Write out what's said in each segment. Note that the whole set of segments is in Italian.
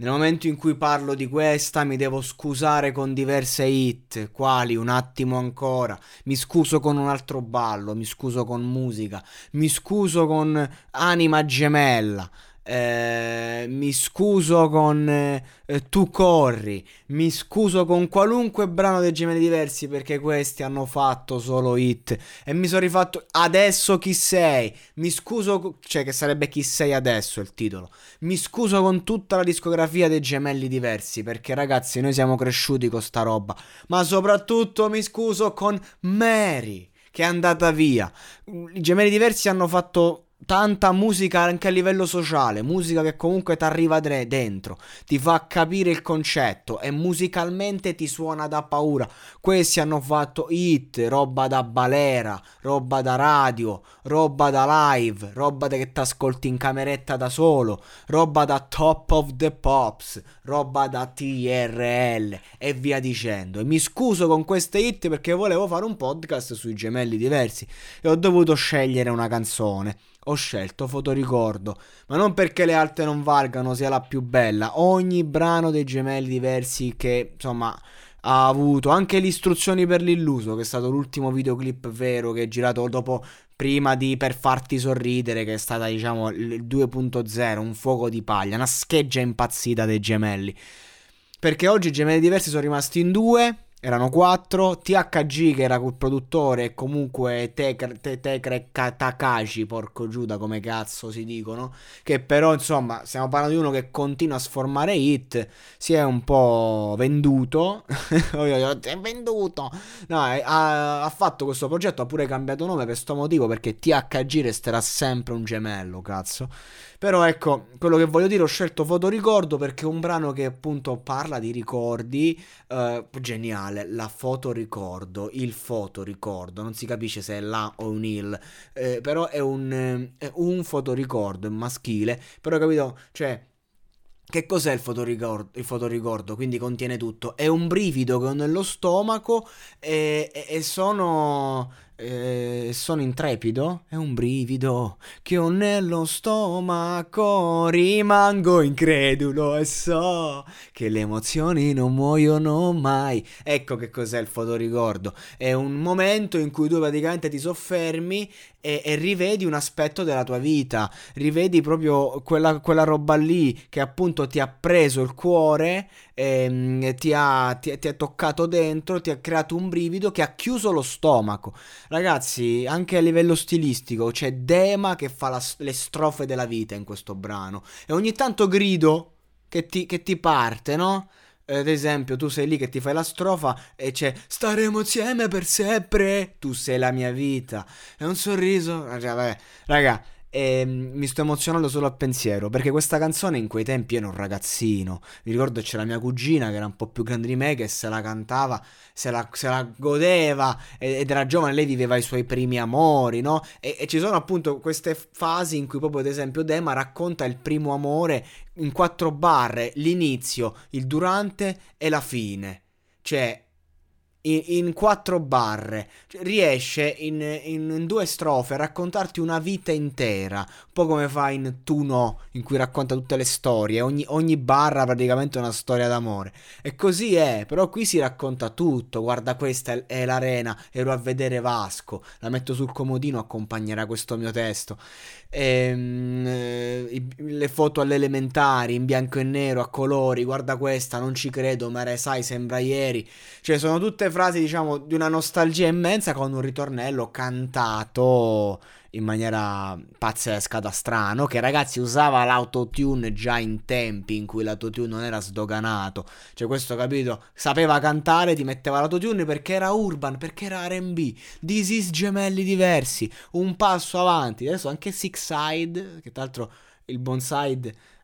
Nel momento in cui parlo di questa mi devo scusare con diverse hit, quali un attimo ancora, mi scuso con un altro ballo, mi scuso con musica, mi scuso con anima gemella, eh, mi scuso con eh, Tu corri, mi scuso con qualunque brano dei Gemelli Diversi perché questi hanno fatto solo hit. E mi sono rifatto Adesso chi sei, mi scuso, cioè che sarebbe Chi sei adesso il titolo, mi scuso con tutta la discografia dei Gemelli Diversi perché ragazzi noi siamo cresciuti con sta roba, ma soprattutto mi scuso con Mary che è andata via. I Gemelli Diversi hanno fatto tanta musica anche a livello sociale, musica che comunque ti arriva dentro, ti fa capire il concetto e musicalmente ti suona da paura. Questi hanno fatto hit, roba da balera, roba da radio, roba da live, roba che ti ascolti in cameretta da solo, roba da top of the pops, roba da TRL e via dicendo. E mi scuso con queste hit perché volevo fare un podcast sui gemelli diversi e ho dovuto scegliere una canzone ho scelto Fotoricordo, ma non perché le altre non valgano, sia la più bella. Ogni brano dei gemelli diversi che, insomma, ha avuto anche le istruzioni per l'illuso, che è stato l'ultimo videoclip vero che è girato dopo prima di Per farti sorridere, che è stata, diciamo, il 2.0, un fuoco di paglia, una scheggia impazzita dei gemelli. Perché oggi i gemelli diversi sono rimasti in due erano quattro, THG che era il produttore e comunque Tekre te, te, Takashi, porco Giuda come cazzo si dicono, che però insomma stiamo parlando di uno che continua a sformare hit, si è un po' venduto, è venduto, no, ha, ha, fatto questo progetto, ha pure cambiato nome per questo motivo perché THG resterà sempre un gemello, cazzo. Però ecco, quello che voglio dire, ho scelto Fotoricordo perché è un brano che appunto parla di ricordi, eh, geniale, la fotoricordo, il fotoricordo, non si capisce se è la o un il, eh, però è un, eh, è un fotoricordo, è maschile, però capito, cioè... Che cos'è il fotoricordo, il fotoricordo? Quindi contiene tutto. È un brivido che ho nello stomaco e, e, e sono eh, sono intrepido, è un brivido che ho nello stomaco, rimango incredulo e so che le emozioni non muoiono mai. Ecco che cos'è il fotoricordo, è un momento in cui tu praticamente ti soffermi e, e rivedi un aspetto della tua vita, rivedi proprio quella, quella roba lì che appunto ti ha preso il cuore, ehm, ti, ha, ti, ti ha toccato dentro, ti ha creato un brivido che ha chiuso lo stomaco. Ragazzi, anche a livello stilistico c'è Dema che fa la, le strofe della vita in questo brano. E ogni tanto grido che ti, che ti parte, no? ad esempio, tu sei lì che ti fai la strofa e c'è staremo insieme per sempre. Tu sei la mia vita. E un sorriso. Raga, raga e mm, mi sto emozionando solo al pensiero perché questa canzone in quei tempi ero un ragazzino. Mi ricordo c'era mia cugina che era un po' più grande di me che se la cantava, se la, se la godeva ed era giovane, lei viveva i suoi primi amori, no? E, e, ci sono appunto queste fasi in cui proprio ad esempio Dema racconta il primo amore in quattro barre, l'inizio, il durante e la fine. Cioè in, in quattro barre. Cioè, riesce in, in, due strofe a raccontarti una vita intera. Un po' come fa in Tu no, in cui racconta tutte le storie. Ogni, ogni barra praticamente è una storia d'amore. E così è, però qui si racconta tutto. Guarda, questa è, è l'arena. Ero a vedere Vasco. La metto sul comodino, accompagnerà questo mio testo. ehm, eh, le foto alle elementari in bianco e nero, a colori, guarda questa, non ci credo, ma sai, sembra ieri. Cioè, sono tutte frasi, diciamo, di una nostalgia immensa con un ritornello cantato in maniera pazzesca da strano, che ragazzi usava l'autotune già in tempi in cui l'autotune non era sdoganato, cioè questo capito, sapeva cantare, ti metteva l'autotune perché era urban, perché era R&B, This gemelli diversi, un passo avanti, adesso anche Six Side, che tra l'altro il buon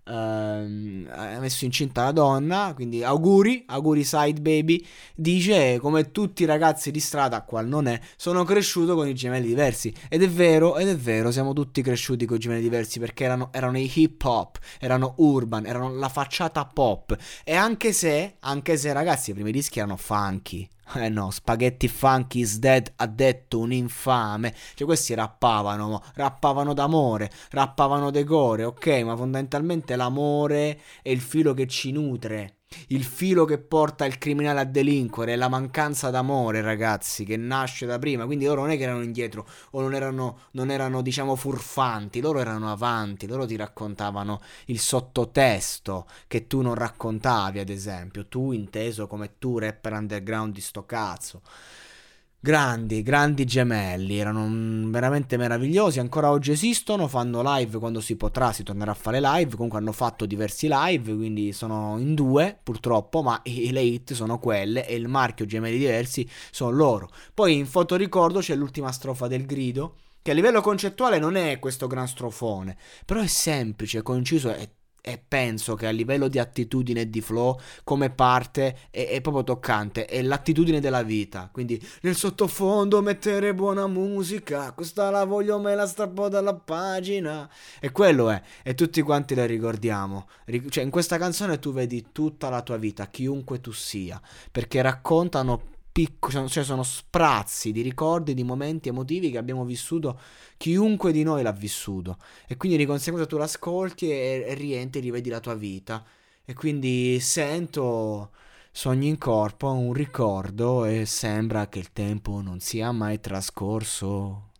Uh, ha messo incinta la donna, quindi auguri, auguri side baby, dice come tutti i ragazzi di strada, qual non è, sono cresciuto con i gemelli diversi. Ed è vero, ed è vero, siamo tutti cresciuti con i gemelli diversi perché erano, erano i hip hop, erano urban, erano la facciata pop. E anche se, anche se ragazzi, i primi dischi erano funky, eh no, Spaghetti Funky is dead ha detto un infame. Cioè questi rappavano, rappavano d'amore, rappavano decore, ok, ma fondamentalmente l'amore è il filo che ci nutre il filo che porta il criminale a delinquere, la mancanza d'amore, ragazzi, che nasce da prima. Quindi loro non è che erano indietro o non erano, non erano, diciamo, furfanti, loro erano avanti, loro ti raccontavano il sottotesto che tu non raccontavi, ad esempio. Tu inteso come tu, rapper underground di sto cazzo. Grandi, grandi gemelli, erano veramente meravigliosi, ancora oggi esistono, fanno live quando si potrà, si tornerà a fare live, comunque hanno fatto diversi live, quindi sono in due purtroppo, ma le hit sono quelle e il marchio gemelli diversi sono loro. Poi in fotoricordo c'è l'ultima strofa del grido, che a livello concettuale non è questo gran strofone, però è semplice, conciso e e penso che a livello di attitudine e di flow come parte è, è, proprio toccante. È l'attitudine della vita. Quindi nel sottofondo mettere buona musica. Questa la voglio me la strappo dalla pagina. E quello è. E tutti quanti la ricordiamo. Cioè in questa canzone tu vedi tutta la tua vita chiunque tu sia. Perché raccontano piccoli, cioè sono sprazzi di ricordi, di momenti emotivi che abbiamo vissuto, chiunque di noi l'ha vissuto. E quindi di conseguenza tu l'ascolti e, e rientri, rivedi la tua vita. E quindi sento sogni in corpo, un ricordo e sembra che il tempo non sia mai trascorso.